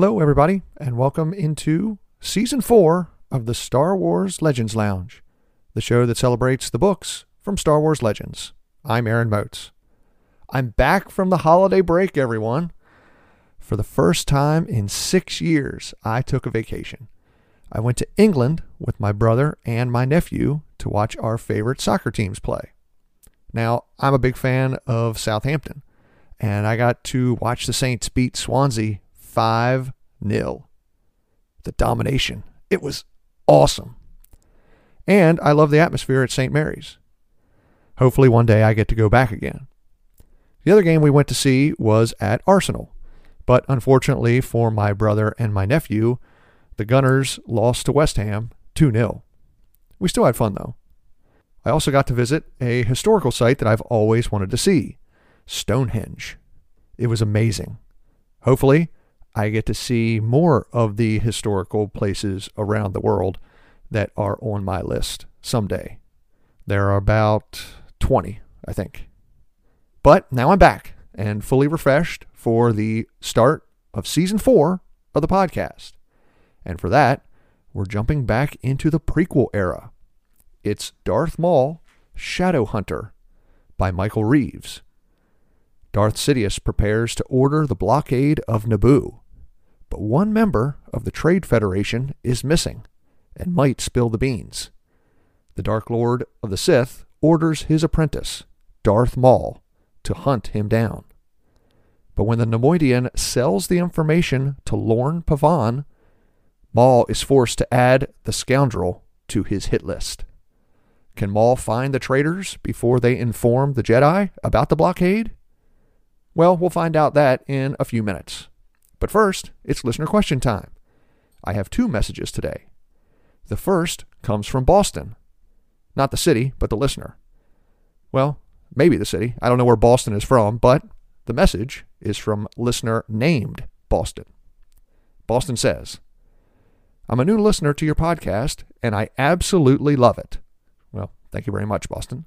Hello, everybody, and welcome into season four of the Star Wars Legends Lounge, the show that celebrates the books from Star Wars Legends. I'm Aaron Moats. I'm back from the holiday break, everyone. For the first time in six years, I took a vacation. I went to England with my brother and my nephew to watch our favorite soccer teams play. Now, I'm a big fan of Southampton, and I got to watch the Saints beat Swansea 5 0. The domination. It was awesome. And I love the atmosphere at St. Mary's. Hopefully, one day I get to go back again. The other game we went to see was at Arsenal, but unfortunately for my brother and my nephew, the Gunners lost to West Ham 2 0. We still had fun though. I also got to visit a historical site that I've always wanted to see Stonehenge. It was amazing. Hopefully, I get to see more of the historical places around the world that are on my list someday. There are about 20, I think. But now I'm back and fully refreshed for the start of season four of the podcast. And for that, we're jumping back into the prequel era. It's Darth Maul Shadowhunter by Michael Reeves. Darth Sidious prepares to order the blockade of Naboo, but one member of the Trade Federation is missing and might spill the beans. The Dark Lord of the Sith orders his apprentice, Darth Maul, to hunt him down. But when the Neimoidian sells the information to Lorn Pavan, Maul is forced to add the scoundrel to his hit list. Can Maul find the traitors before they inform the Jedi about the blockade? Well, we'll find out that in a few minutes. But first, it's listener question time. I have two messages today. The first comes from Boston. Not the city, but the listener. Well, maybe the city. I don't know where Boston is from, but the message is from listener named Boston. Boston says, I'm a new listener to your podcast, and I absolutely love it. Well, thank you very much, Boston.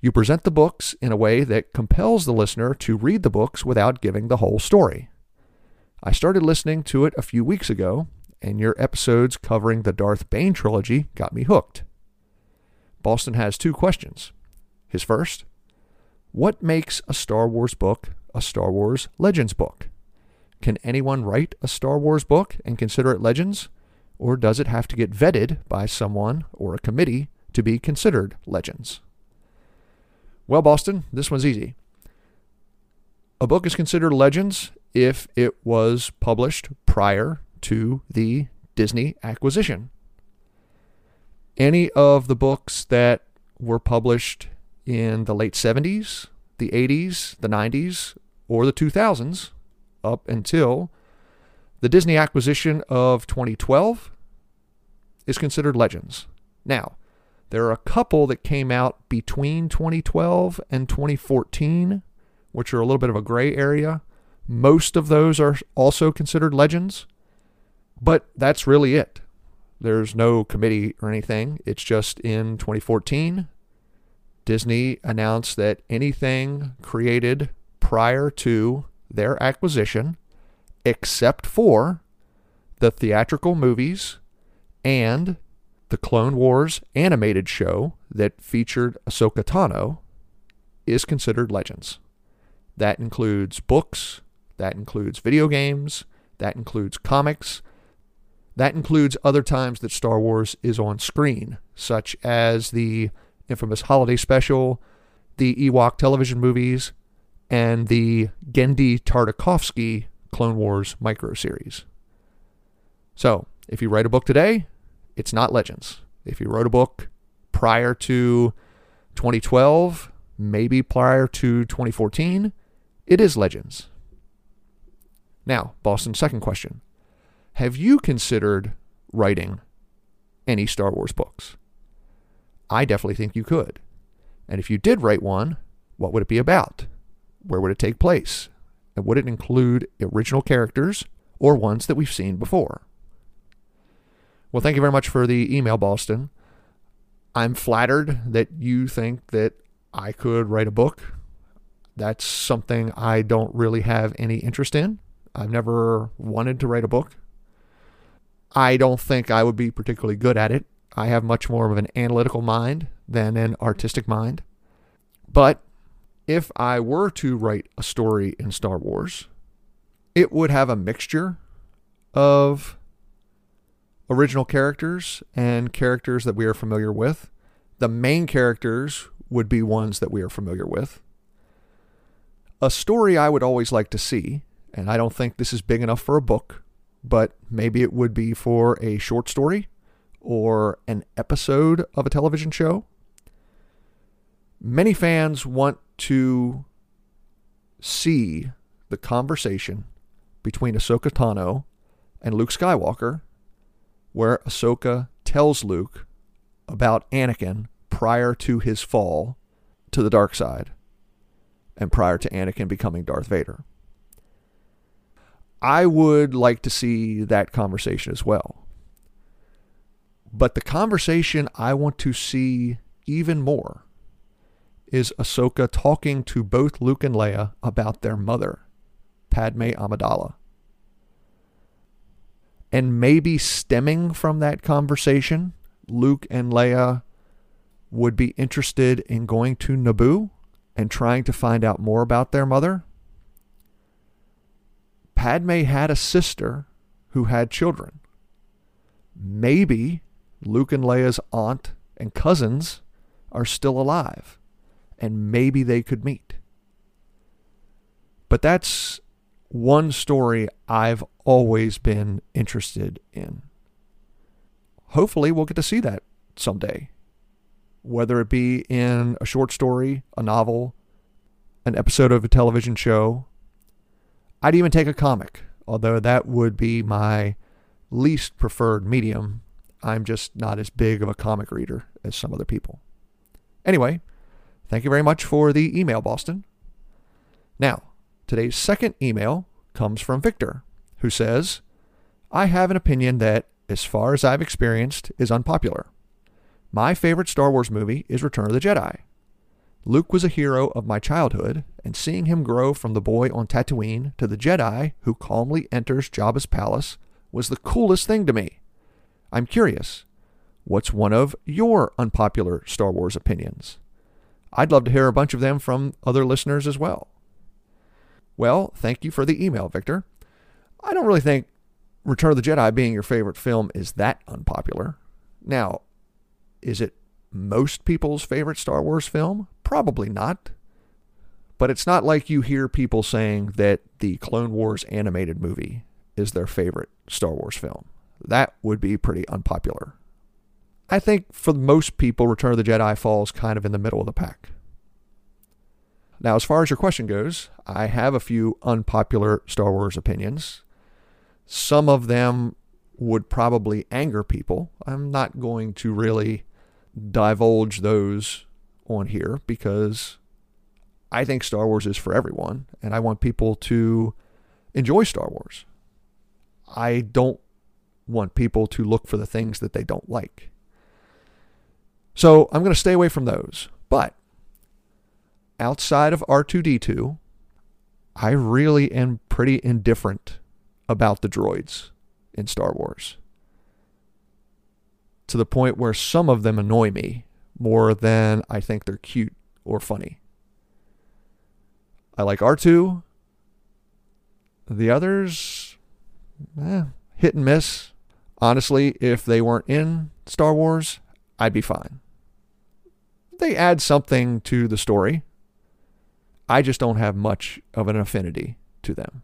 You present the books in a way that compels the listener to read the books without giving the whole story. I started listening to it a few weeks ago, and your episodes covering the Darth Bane trilogy got me hooked. Boston has two questions. His first What makes a Star Wars book a Star Wars Legends book? Can anyone write a Star Wars book and consider it Legends? Or does it have to get vetted by someone or a committee to be considered Legends? Well, Boston, this one's easy. A book is considered Legends if it was published prior to the Disney acquisition. Any of the books that were published in the late 70s, the 80s, the 90s, or the 2000s, up until the Disney acquisition of 2012, is considered legends. Now, there are a couple that came out between 2012 and 2014, which are a little bit of a gray area. Most of those are also considered legends, but that's really it. There's no committee or anything. It's just in 2014, Disney announced that anything created prior to their acquisition, except for the theatrical movies and the Clone Wars animated show that featured Ahsoka Tano, is considered legends. That includes books, that includes video games. That includes comics. That includes other times that Star Wars is on screen, such as the infamous holiday special, the Ewok television movies, and the Genndy Tartakovsky Clone Wars micro series. So, if you write a book today, it's not Legends. If you wrote a book prior to 2012, maybe prior to 2014, it is Legends. Now, Boston's second question Have you considered writing any Star Wars books? I definitely think you could. And if you did write one, what would it be about? Where would it take place? And would it include original characters or ones that we've seen before? Well, thank you very much for the email, Boston. I'm flattered that you think that I could write a book. That's something I don't really have any interest in I've never wanted to write a book. I don't think I would be particularly good at it. I have much more of an analytical mind than an artistic mind. But if I were to write a story in Star Wars, it would have a mixture of original characters and characters that we are familiar with. The main characters would be ones that we are familiar with. A story I would always like to see, and I don't think this is big enough for a book, but maybe it would be for a short story or an episode of a television show. Many fans want to see the conversation between Ahsoka Tano and Luke Skywalker, where Ahsoka tells Luke about Anakin prior to his fall to the dark side and prior to Anakin becoming Darth Vader. I would like to see that conversation as well. But the conversation I want to see even more is Ahsoka talking to both Luke and Leia about their mother, Padme Amidala. And maybe stemming from that conversation, Luke and Leia would be interested in going to Naboo and trying to find out more about their mother Padme had a sister who had children. Maybe Luke and Leia's aunt and cousins are still alive, and maybe they could meet. But that's one story I've always been interested in. Hopefully, we'll get to see that someday. Whether it be in a short story, a novel, an episode of a television show, I'd even take a comic, although that would be my least preferred medium. I'm just not as big of a comic reader as some other people. Anyway, thank you very much for the email, Boston. Now, today's second email comes from Victor, who says, I have an opinion that, as far as I've experienced, is unpopular. My favorite Star Wars movie is Return of the Jedi. Luke was a hero of my childhood, and seeing him grow from the boy on Tatooine to the Jedi who calmly enters Jabba's palace was the coolest thing to me. I'm curious, what's one of your unpopular Star Wars opinions? I'd love to hear a bunch of them from other listeners as well. Well, thank you for the email, Victor. I don't really think Return of the Jedi being your favorite film is that unpopular. Now, is it most people's favorite Star Wars film? Probably not. But it's not like you hear people saying that the Clone Wars animated movie is their favorite Star Wars film. That would be pretty unpopular. I think for most people, Return of the Jedi falls kind of in the middle of the pack. Now, as far as your question goes, I have a few unpopular Star Wars opinions. Some of them would probably anger people. I'm not going to really divulge those on here because I think Star Wars is for everyone and I want people to enjoy Star Wars. I don't want people to look for the things that they don't like. So I'm going to stay away from those. But outside of R2D2, I really am pretty indifferent about the droids in Star Wars to the point where some of them annoy me more than I think they're cute or funny. I like R2. The others, eh, hit and miss. Honestly, if they weren't in Star Wars, I'd be fine. They add something to the story. I just don't have much of an affinity to them.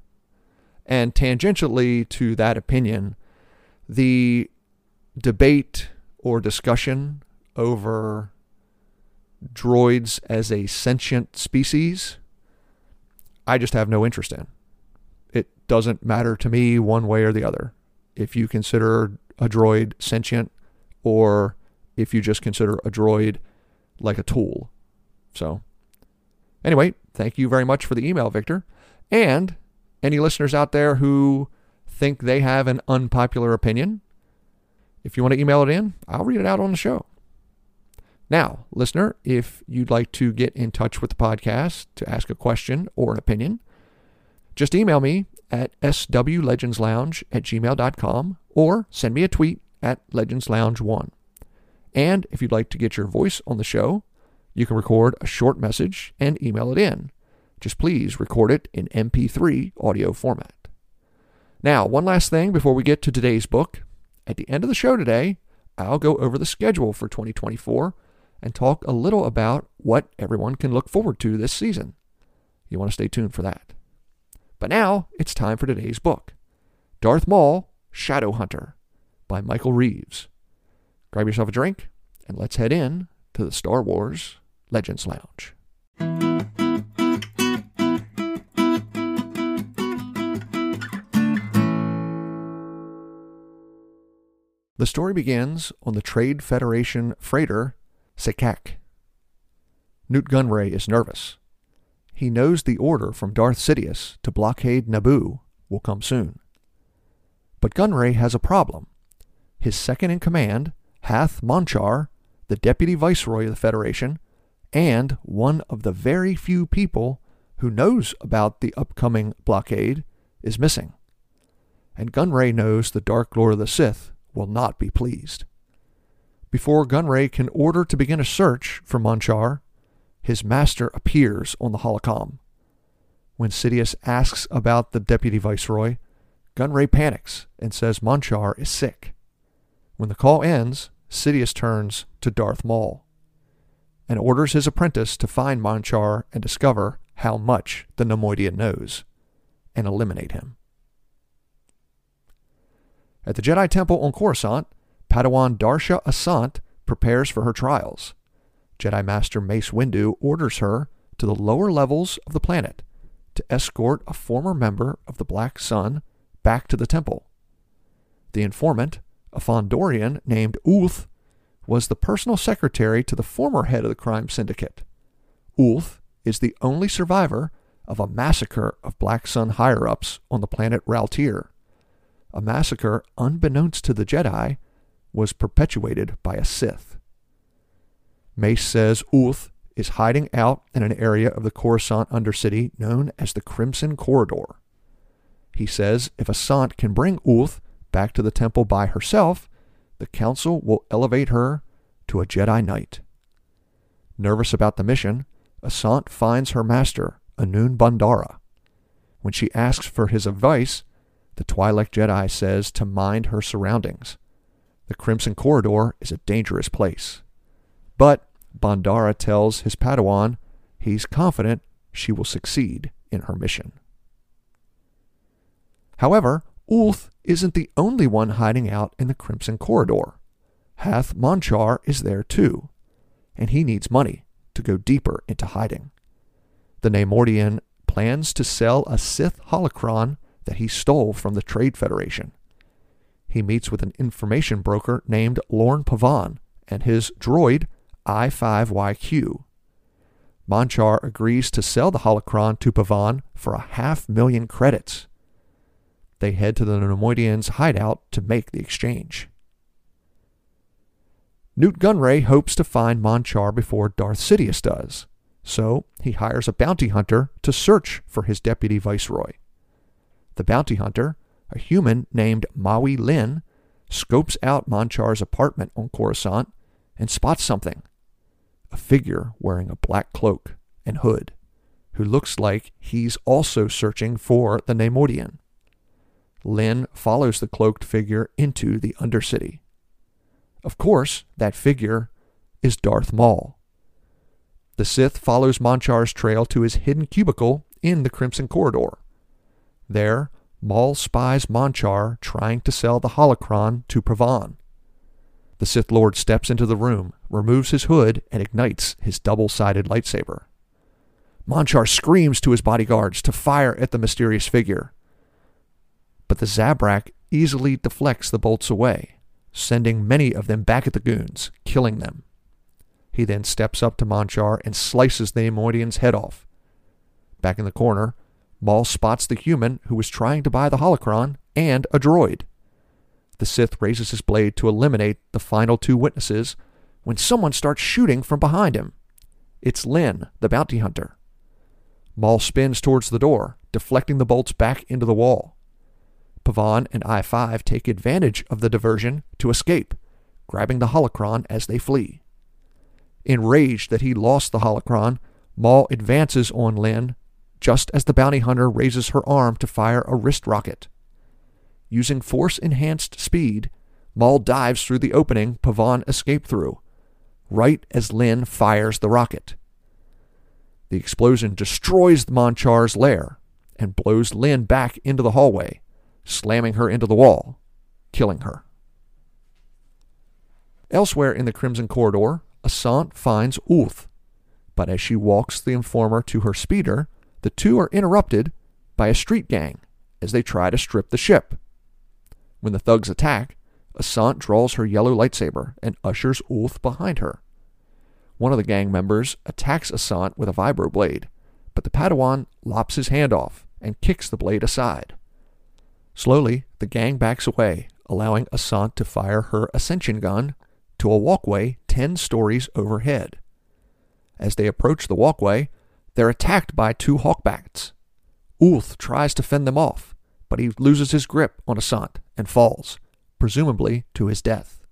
And tangentially to that opinion, the debate or discussion over droids as a sentient species, I just have no interest in. It doesn't matter to me one way or the other. If you consider a droid sentient or if you just consider a droid like a tool. So, anyway, thank you very much for the email, Victor. And any listeners out there who think they have an unpopular opinion, if you want to email it in, I'll read it out on the show. Now, listener, if you'd like to get in touch with the podcast to ask a question or an opinion, just email me at swlegendslounge at gmail.com or send me a tweet at legendslounge1. And if you'd like to get your voice on the show, you can record a short message and email it in. Just please record it in MP3 audio format. Now, one last thing before we get to today's book. At the end of the show today, I'll go over the schedule for 2024 and talk a little about what everyone can look forward to this season. You want to stay tuned for that. But now it's time for today's book Darth Maul Shadow Hunter by Michael Reeves. Grab yourself a drink and let's head in to the Star Wars Legends Lounge. The story begins on the Trade Federation freighter Saak'ak. Nute Gunray is nervous. He knows the order from Darth Sidious to blockade Naboo will come soon. But Gunray has a problem. His second in command, Hath Monchar, the deputy viceroy of the Federation, and one of the very few people who knows about the upcoming blockade, is missing. And Gunray knows the Dark Lord of the Sith will not be pleased. Before Gunray can order to begin a search for Monchar, his master appears on the holocom. When Sidious asks about the deputy viceroy, Gunray panics and says Monchar is sick. When the call ends, Sidious turns to Darth Maul and orders his apprentice to find Monchar and discover how much the Neimoidian knows and eliminate him. At the Jedi Temple on Coruscant, Padawan Darsha Assant prepares for her trials. Jedi Master Mace Windu orders her to the lower levels of the planet to escort a former member of the Black Sun back to the temple. The informant, a Fondorian named Oolth, was the personal secretary to the former head of the crime syndicate. Oolth is the only survivor of a massacre of Black Sun higher ups on the planet Ralltiir a massacre unbeknownst to the Jedi was perpetuated by a Sith. Mace says Oolth is hiding out in an area of the Coruscant Undercity known as the Crimson Corridor. He says if Assant can bring Oolth back to the temple by herself, the Council will elevate her to a Jedi Knight. Nervous about the mission, Assant finds her master, Anoon Bondara. When she asks for his advice, the Twi'lek Jedi says to mind her surroundings. The Crimson Corridor is a dangerous place. But Bondara tells his Padawan he's confident she will succeed in her mission. However, Oolth isn't the only one hiding out in the Crimson Corridor. Hath Monchar is there too, and he needs money to go deeper into hiding. The Neimoidian plans to sell a Sith holocron that he stole from the Trade Federation. He meets with an information broker named Lorn Pavan and his droid I5YQ. Monchar agrees to sell the holocron to Pavan for a half million credits. They head to the Neimoidians' hideout to make the exchange. Nute Gunray hopes to find Monchar before Darth Sidious does, so he hires a bounty hunter to search for his deputy viceroy. The bounty hunter, a human named Maui Lin, scopes out Monchar's apartment on Coruscant and spots something a figure wearing a black cloak and hood, who looks like he's also searching for the Neimoidian. Lin follows the cloaked figure into the Undercity. Of course, that figure is Darth Maul. The Sith follows Monchar's trail to his hidden cubicle in the Crimson Corridor. There, Maul spies Monchar trying to sell the holocron to Pavan. The Sith Lord steps into the room, removes his hood, and ignites his double sided lightsaber. Monchar screams to his bodyguards to fire at the mysterious figure. But the Zabrak easily deflects the bolts away, sending many of them back at the goons, killing them. He then steps up to Monchar and slices the Neimoidian's head off. Back in the corner, Maul spots the human who was trying to buy the holocron and a droid. The Sith raises his blade to eliminate the final two witnesses when someone starts shooting from behind him. It's Lin, the bounty hunter. Maul spins towards the door, deflecting the bolts back into the wall. Pavan and I 5 take advantage of the diversion to escape, grabbing the holocron as they flee. Enraged that he lost the holocron, Maul advances on Lin just as the bounty hunter raises her arm to fire a wrist rocket. Using force enhanced speed, Maul dives through the opening Pavan escaped through, right as Lin fires the rocket. The explosion destroys the Monchar's lair and blows Lin back into the hallway, slamming her into the wall, killing her. Elsewhere in the Crimson Corridor, Assant finds Oolth, but as she walks the informer to her speeder, the two are interrupted by a street gang as they try to strip the ship. When the thugs attack, Assant draws her yellow lightsaber and ushers Oolth behind her. One of the gang members attacks Assant with a vibroblade, but the Padawan lops his hand off and kicks the blade aside. Slowly, the gang backs away, allowing Assant to fire her ascension gun to a walkway ten stories overhead. As they approach the walkway, they're attacked by two hawkbats. Oolth tries to fend them off, but he loses his grip on Assant and falls, presumably to his death.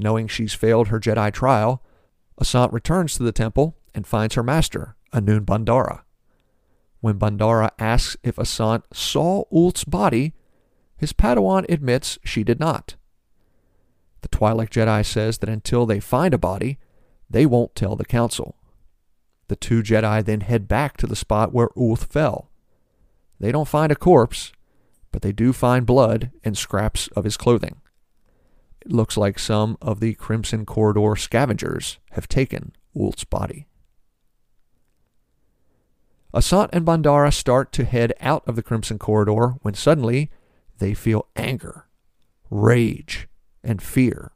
Knowing she's failed her Jedi trial, Assant returns to the temple and finds her master, Anoon Bondara. When Bondara asks if Assant saw Oolth's body, his Padawan admits she did not. The Twi'lek Jedi says that until they find a body, they won't tell the Council. The two Jedi then head back to the spot where Oolth fell. They don't find a corpse, but they do find blood and scraps of his clothing. It looks like some of the Crimson Corridor scavengers have taken Oolth's body. Assant and Bondara start to head out of the Crimson Corridor when suddenly they feel anger, rage, and fear.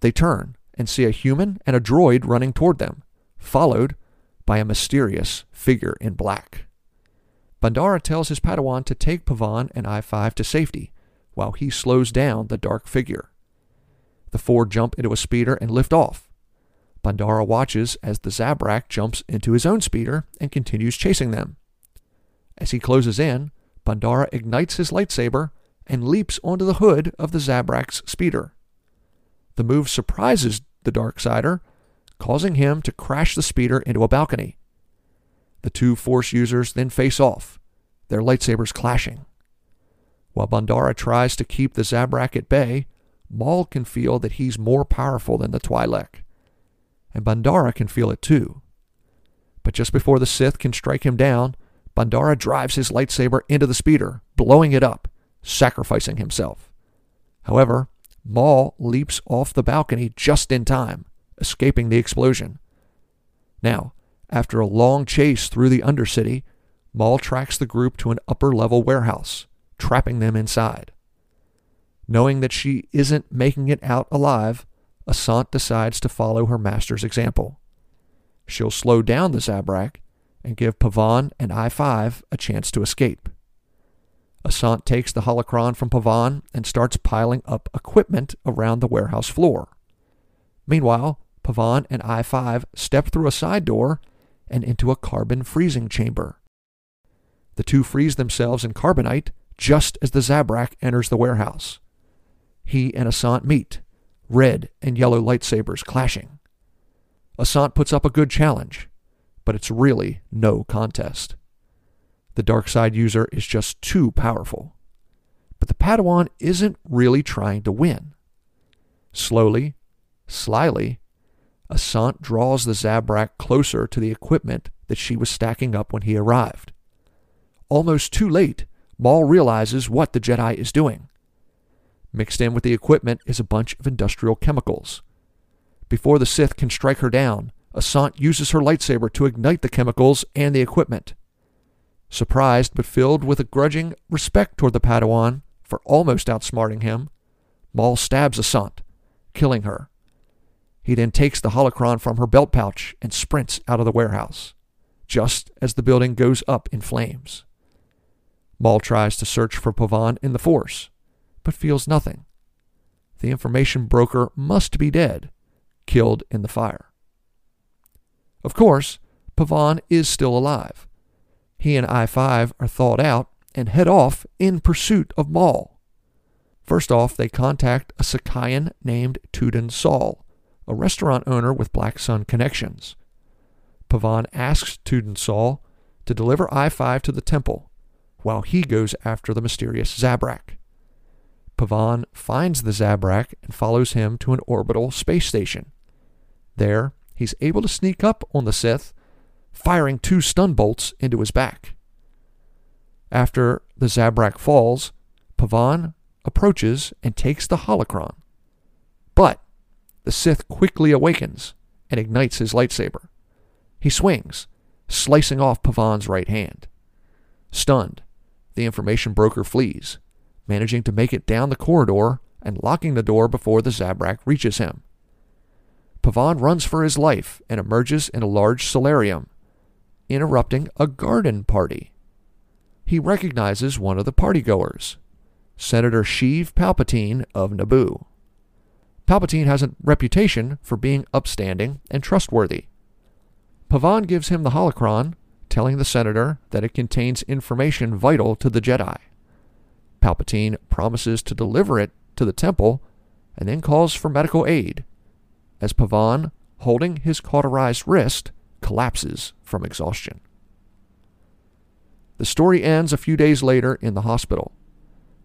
They turn and see a human and a droid running toward them, followed by a mysterious figure in black. Bondara tells his Padawan to take Pavan and I 5 to safety while he slows down the dark figure. The four jump into a speeder and lift off. Bondara watches as the Zabrak jumps into his own speeder and continues chasing them. As he closes in, Bondara ignites his lightsaber and leaps onto the hood of the Zabrak's speeder. The move surprises the Darksider, causing him to crash the speeder into a balcony. The two Force users then face off, their lightsabers clashing. While Bondara tries to keep the Zabrak at bay, Maul can feel that he's more powerful than the Twi'lek. And Bondara can feel it too. But just before the Sith can strike him down, Bondara drives his lightsaber into the speeder, blowing it up, sacrificing himself. However, Maul leaps off the balcony just in time, escaping the explosion. Now, after a long chase through the Undercity, Maul tracks the group to an upper level warehouse, trapping them inside. Knowing that she isn't making it out alive, Assant decides to follow her master's example. She'll slow down the Zabrak and give Pavan and I 5 a chance to escape. Assant takes the holocron from Pavan and starts piling up equipment around the warehouse floor. Meanwhile, Pavan and I 5 step through a side door and into a carbon freezing chamber. The two freeze themselves in carbonite just as the Zabrak enters the warehouse. He and Assant meet, red and yellow lightsabers clashing. Assant puts up a good challenge, but it's really no contest. The dark side user is just too powerful. But the Padawan isn't really trying to win. Slowly, slyly, Assant draws the Zabrak closer to the equipment that she was stacking up when he arrived. Almost too late, Maul realizes what the Jedi is doing. Mixed in with the equipment is a bunch of industrial chemicals. Before the Sith can strike her down, Assant uses her lightsaber to ignite the chemicals and the equipment. Surprised but filled with a grudging respect toward the Padawan for almost outsmarting him, Maul stabs Assant, killing her. He then takes the holocron from her belt pouch and sprints out of the warehouse, just as the building goes up in flames. Maul tries to search for Pavan in the Force, but feels nothing. The information broker must be dead, killed in the fire. Of course, Pavan is still alive, he and I 5 are thawed out and head off in pursuit of Maul. First off, they contact a Sakiyan named Tuden Sal, a restaurant owner with Black Sun connections. Pavan asks Tuden Sal to deliver I 5 to the temple, while he goes after the mysterious Zabrak. Pavan finds the Zabrak and follows him to an orbital space station. There, he's able to sneak up on the Sith, firing two stun bolts into his back. After the Zabrak falls, Pavan approaches and takes the holocron. But the Sith quickly awakens and ignites his lightsaber. He swings, slicing off Pavan's right hand. Stunned, the information broker flees, managing to make it down the corridor and locking the door before the Zabrak reaches him. Pavan runs for his life and emerges in a large solarium, interrupting a garden party. He recognizes one of the partygoers, Senator Sheev Palpatine of Naboo. Palpatine has a reputation for being upstanding and trustworthy. Pavan gives him the holocron, telling the senator that it contains information vital to the Jedi. Palpatine promises to deliver it to the temple and then calls for medical aid as Pavan, holding his cauterized wrist, collapses from exhaustion. The story ends a few days later in the hospital.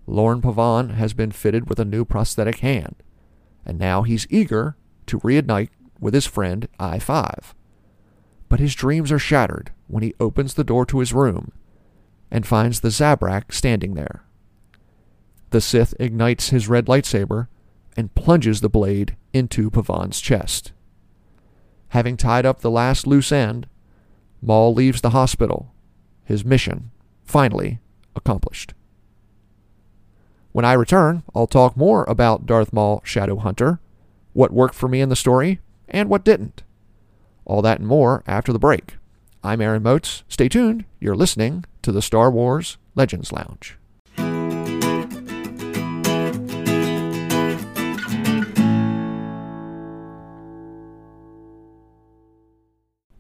Lorn Pavan has been fitted with a new prosthetic hand, and now he's eager to reignite with his friend I 5. But his dreams are shattered when he opens the door to his room and finds the Zabrak standing there. The Sith ignites his red lightsaber and plunges the blade into Pavan's chest. Having tied up the last loose end, Maul leaves the hospital, his mission finally accomplished. When I return, I'll talk more about Darth Maul Shadowhunter, what worked for me in the story, and what didn't. All that and more after the break. I'm Aaron Moats. Stay tuned. You're listening to the Star Wars Legends Lounge.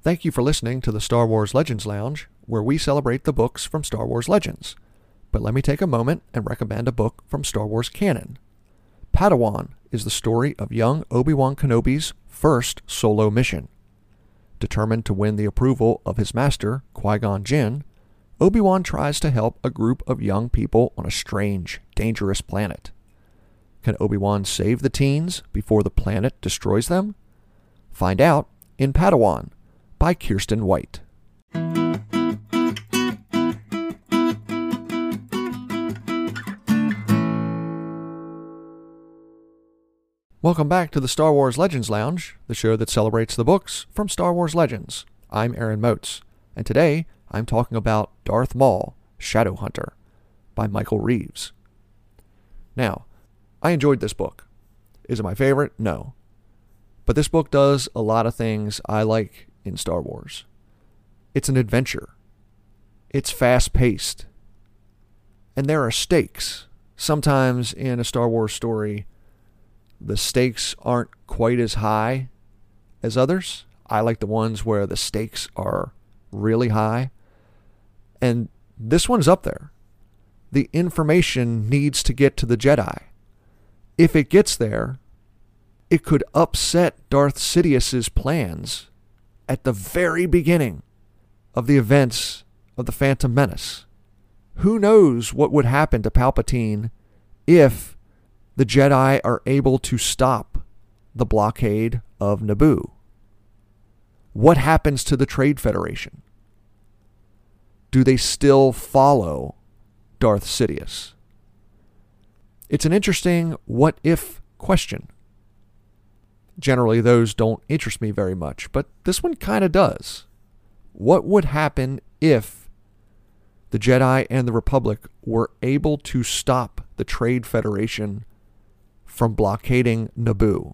Thank you for listening to the Star Wars Legends Lounge, where we celebrate the books from Star Wars Legends. But let me take a moment and recommend a book from Star Wars canon. Padawan is the story of young Obi Wan Kenobi's first solo mission. Determined to win the approval of his master, Qui Gon Jinn, Obi Wan tries to help a group of young people on a strange, dangerous planet. Can Obi Wan save the teens before the planet destroys them? Find out in Padawan by Kiersten White. Welcome back to the Star Wars Legends Lounge, the show that celebrates the books from Star Wars Legends. I'm Aaron Moats, and today I'm talking about Darth Maul, Shadow Hunter, by Michael Reeves. Now, I enjoyed this book. Is it my favorite? No. But this book does a lot of things I like in Star Wars. It's an adventure. It's fast paced. And there are stakes. Sometimes in a Star Wars story, the stakes aren't quite as high as others. I like the ones where the stakes are really high. And this one's up there. The information needs to get to the Jedi. If it gets there, it could upset Darth Sidious's plans at the very beginning of the events of the Phantom Menace. Who knows what would happen to Palpatine if the Jedi are able to stop the blockade of Naboo? What happens to the Trade Federation? Do they still follow Darth Sidious? It's an interesting what if question. Generally, those don't interest me very much, but this one kind of does. What would happen if the Jedi and the Republic were able to stop the Trade Federation from blockading Naboo?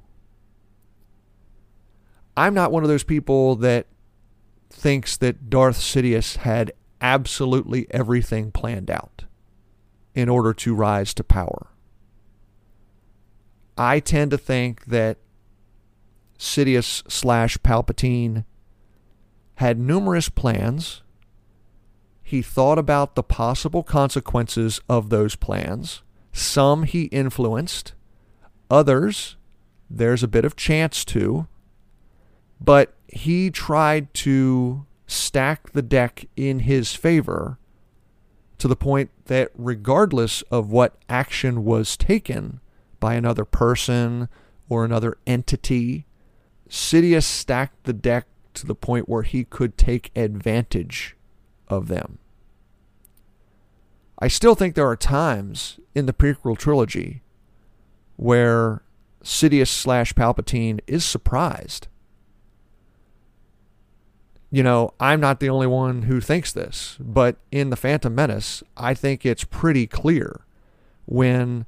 I'm not one of those people that thinks that Darth Sidious had absolutely everything planned out in order to rise to power. I tend to think that Sidious slash Palpatine had numerous plans. he thought about the possible consequences of those plans. Some he influenced, others there's a bit of chance to, but he tried to stack the deck in his favor to the point that regardless of what action was taken by another person or another entity, Sidious stacked the deck to the point where he could take advantage of them. I still think there are times in the prequel trilogy where Sidious slash Palpatine is surprised. You know, I'm not the only one who thinks this, but in The Phantom Menace, I think it's pretty clear when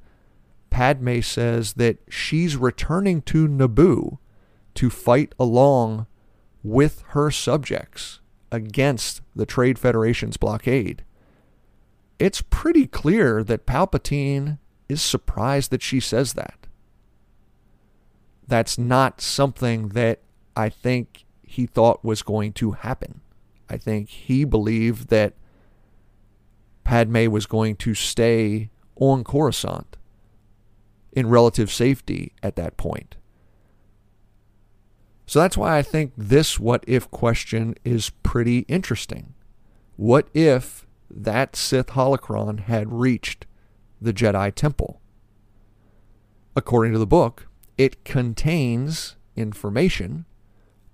Padme says that she's returning to Naboo to fight along with her subjects against the Trade Federation's blockade. It's pretty clear that Palpatine is surprised that she says that that's not something that I think he thought was going to happen. I think he believed that Padme was going to stay on Coruscant in relative safety at that point. So that's why I think this what if question is pretty interesting. What if that Sith holocron had reached the Jedi Temple? According to the book, it contains information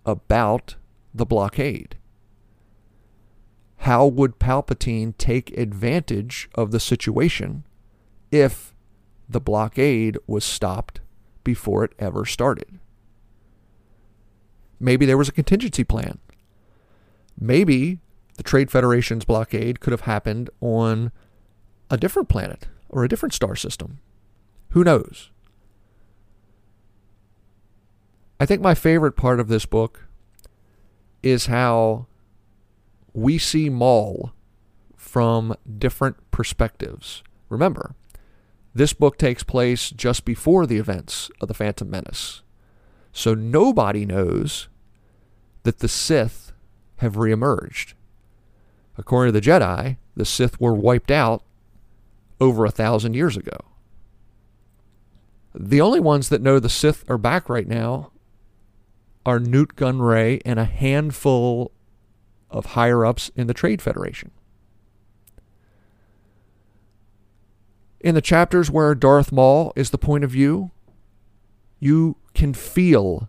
about the blockade. How would Palpatine take advantage of the situation if the blockade was stopped before it ever started? Maybe there was a contingency plan. Maybe the Trade Federation's blockade could have happened on a different planet or a different star system. Who knows? I think my favorite part of this book is how we see Maul from different perspectives. Remember, this book takes place just before the events of the Phantom Menace. So nobody knows that the Sith have reemerged. According to the Jedi, the Sith were wiped out over a thousand years ago. The only ones that know the Sith are back right now are Nute Gunray and a handful of higher ups in the Trade Federation. In the chapters where Darth Maul is the point of view, you can feel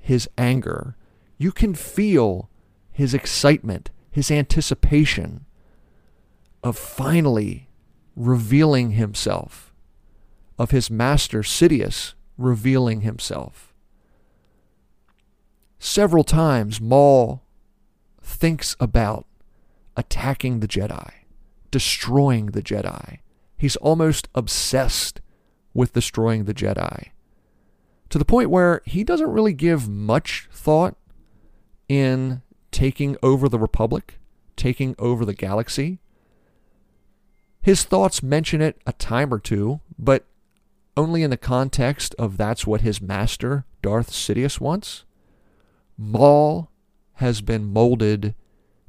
his anger. You can feel his excitement, his anticipation of finally revealing himself, of his master Sidious revealing himself. Several times, Maul thinks about attacking the Jedi, destroying the Jedi. He's almost obsessed with destroying the Jedi to the point where he doesn't really give much thought in taking over the Republic, taking over the galaxy. His thoughts mention it a time or two, but only in the context of that's what his master, Darth Sidious, wants. Maul has been molded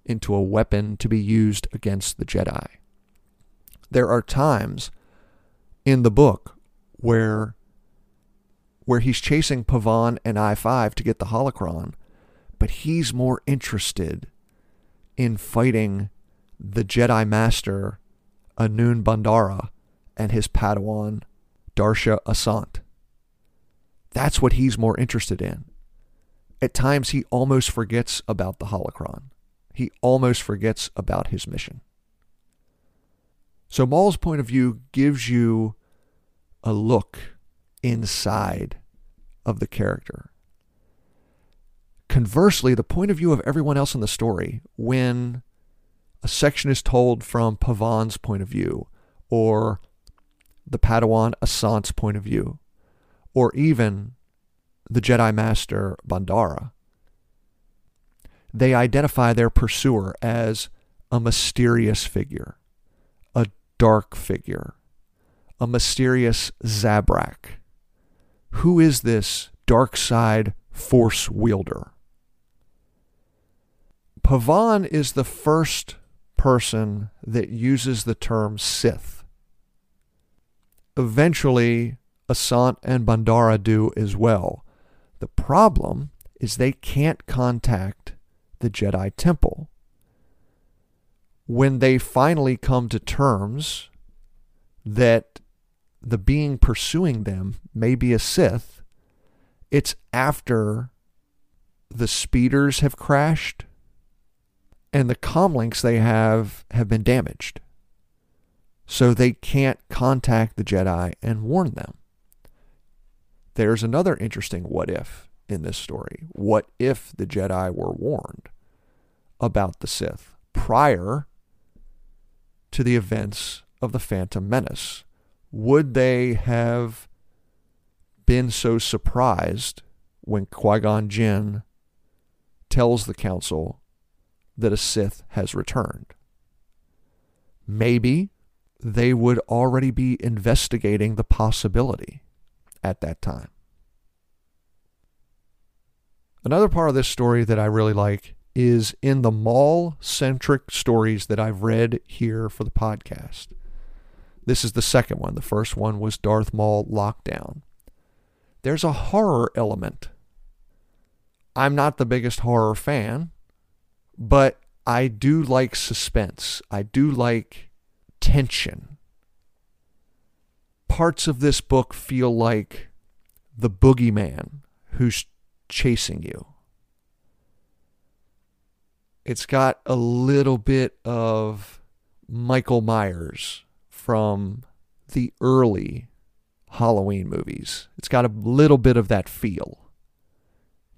into a weapon to be used against the Jedi. There are times in the book where where he's chasing Pavan and I5 to get the holocron, but he's more interested in fighting the Jedi Master Anoon Bondara and his Padawan Darsha Assant. That's what he's more interested in. At times, he almost forgets about the holocron. He almost forgets about his mission. So, Maul's point of view gives you a look inside of the character. Conversely, the point of view of everyone else in the story, when a section is told from Pavan's point of view, or the Padawan Assant's point of view, or even the Jedi Master Bondara, they identify their pursuer as a mysterious figure, a dark figure, a mysterious Zabrak. Who is this dark side force wielder? Pavan is the first person that uses the term Sith. Eventually, Assant and Bondara do as well. The problem is they can't contact the Jedi Temple. When they finally come to terms that the being pursuing them may be a Sith, it's after the speeders have crashed and the comlinks they have have been damaged. So they can't contact the Jedi and warn them. There's another interesting what if in this story. What if the Jedi were warned about the Sith prior to the events of the Phantom Menace? Would they have been so surprised when Qui Gon Jinn tells the Council that a Sith has returned? Maybe they would already be investigating the possibility at that time. Another part of this story that I really like is in the Maul centric stories that I've read here for the podcast. This is the second one. The first one was Darth Maul Lockdown. There's a horror element. I'm not the biggest horror fan, but I do like suspense. I do like tension. Parts of this book feel like the boogeyman who's chasing you. It's got a little bit of Michael Myers from the early Halloween movies. It's got a little bit of that feel.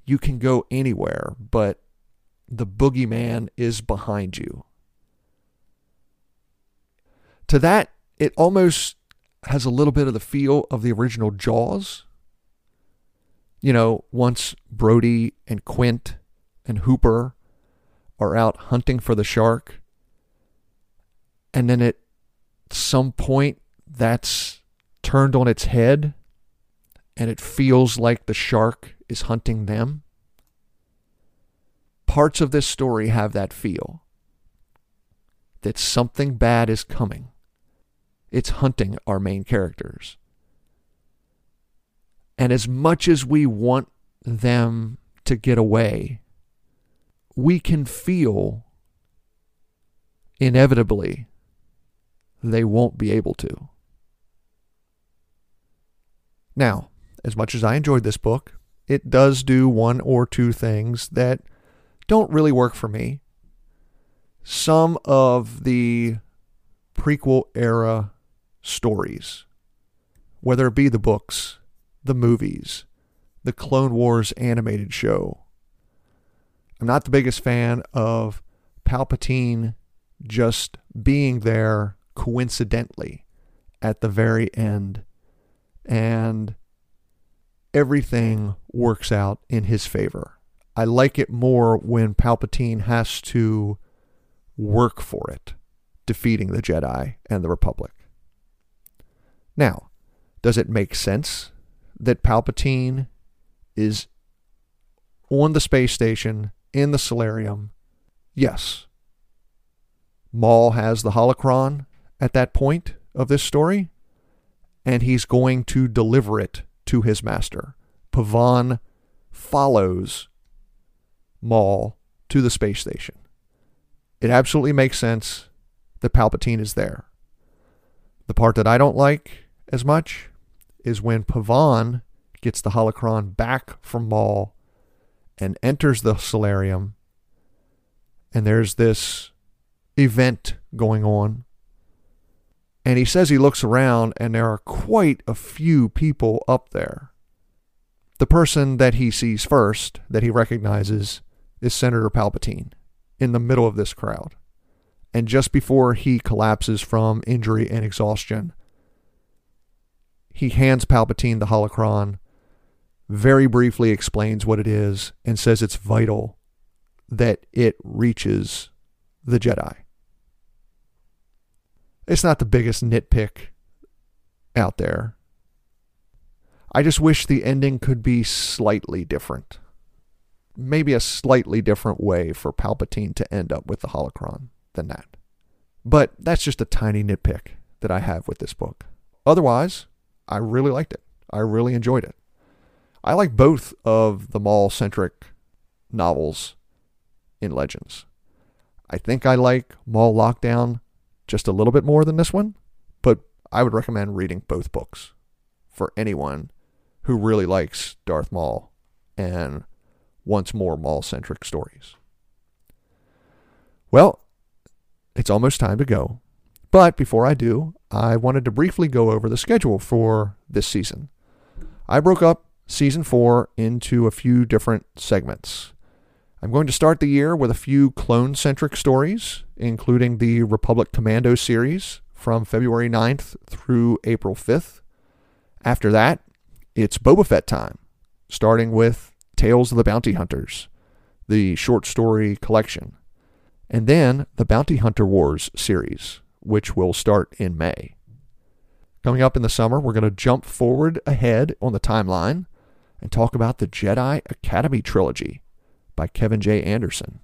You can go anywhere, but the boogeyman is behind you. To that, it almost has a little bit of the feel of the original Jaws you know, once Brody and Quint and Hooper are out hunting for the shark, and then at some point that's turned on its head and it feels like the shark is hunting them. Parts of this story have that feel that something bad is coming. It's hunting our main characters. And as much as we want them to get away, we can feel inevitably they won't be able to. Now, as much as I enjoyed this book, it does do one or two things that don't really work for me. Some of the prequel era stories, whether it be the books the movies, the Clone Wars animated show. I'm not the biggest fan of Palpatine just being there coincidentally at the very end and everything works out in his favor. I like it more when Palpatine has to work for it, defeating the Jedi and the Republic. Now, does it make sense that Palpatine is on the space station in the solarium? Yes. Maul has the holocron at that point of this story, and he's going to deliver it to his master. Pavan follows Maul to the space station. It absolutely makes sense that Palpatine is there. The part that I don't like as much is when Pavan gets the holocron back from Maul and enters the solarium. And there's this event going on. And he says he looks around and there are quite a few people up there. The person that he sees first, that he recognizes, is Senator Palpatine in the middle of this crowd. And just before he collapses from injury and exhaustion, he hands Palpatine the holocron, very briefly explains what it is, and says it's vital that it reaches the Jedi. It's not the biggest nitpick out there. I just wish the ending could be slightly different. Maybe a slightly different way for Palpatine to end up with the holocron than that. But that's just a tiny nitpick that I have with this book. Otherwise, I really liked it. I really enjoyed it. I like both of the Maul centric novels in Legends. I think I like Maul Lockdown just a little bit more than this one, but I would recommend reading both books for anyone who really likes Darth Maul and wants more Maul centric stories. Well, it's almost time to go. But before I do, I wanted to briefly go over the schedule for this season. I broke up season four into a few different segments. I'm going to start the year with a few clone centric stories, including the Republic Commando series from February 9th through April 5th. After that, it's Boba Fett time, starting with Tales of the Bounty Hunters, the short story collection, and then the Bounty Hunter Wars series, which will start in May. Coming up in the summer, we're going to jump forward ahead on the timeline and talk about the Jedi Academy trilogy by Kevin J. Anderson.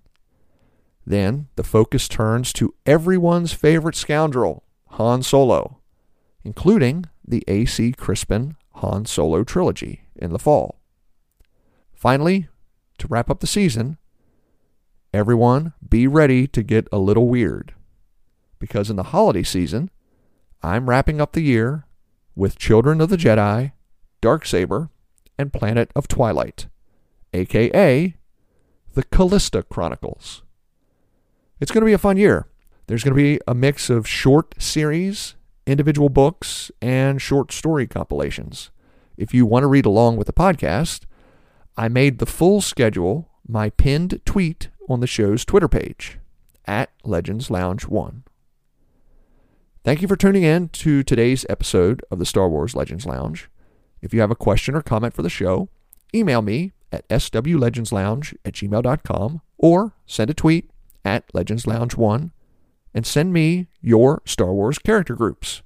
Then the focus turns to everyone's favorite scoundrel, Han Solo, including the A.C. Crispin Han Solo trilogy in the fall. Finally, to wrap up the season, everyone be ready to get a little weird. Because in the holiday season, I'm wrapping up the year with Children of the Jedi, Dark Saber, and Planet of Twilight, aka the Callista Chronicles. It's going to be a fun year. There's going to be a mix of short series, individual books, and short story compilations. If you want to read along with the podcast, I made the full schedule my pinned tweet on the show's Twitter page at Legends Lounge 1. Thank you for tuning in to today's episode of the Star Wars Legends Lounge. If you have a question or comment for the show, email me at swlegendslounge at gmail.com or send a tweet at Legends Lounge 1 and send me your Star Wars character groups.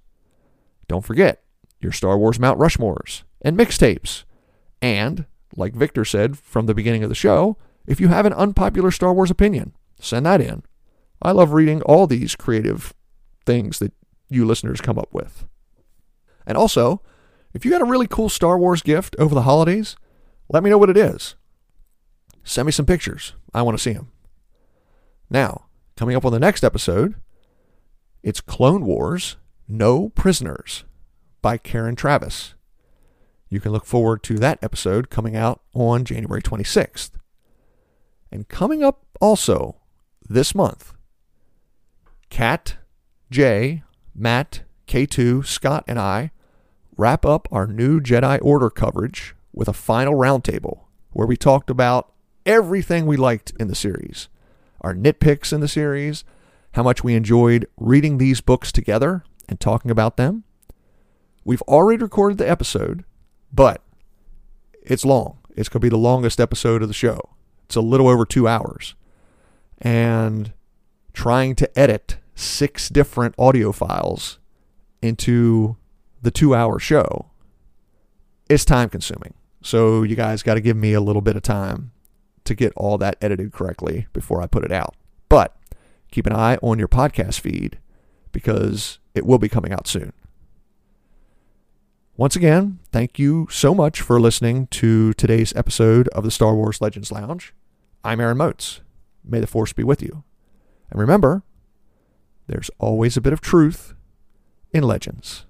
Don't forget your Star Wars Mount Rushmores and mixtapes. And, like Victor said from the beginning of the show, if you have an unpopular Star Wars opinion, send that in. I love reading all these creative things that you listeners come up with. And also, if you got a really cool Star Wars gift over the holidays, let me know what it is. Send me some pictures. I want to see them. Now, coming up on the next episode, it's Clone Wars No Prisoners by Karen Traviss. You can look forward to that episode coming out on January 26th. And coming up also this month, Kat, Jay, Matt, K2, Scott, and I wrap up our new Jedi Order coverage with a final roundtable where we talked about everything we liked in the series, our nitpicks in the series, how much we enjoyed reading these books together and talking about them. We've already recorded the episode, but it's long. It's going to be the longest episode of the show. It's a little over two hours. And trying to edit six different audio files into the two hour show is time consuming. So you guys got to give me a little bit of time to get all that edited correctly before I put it out. But keep an eye on your podcast feed because it will be coming out soon. Once again, thank you so much for listening to today's episode of the Star Wars Legends Lounge. I'm Aaron Moats. May the Force be with you. And remember, there's always a bit of truth in legends.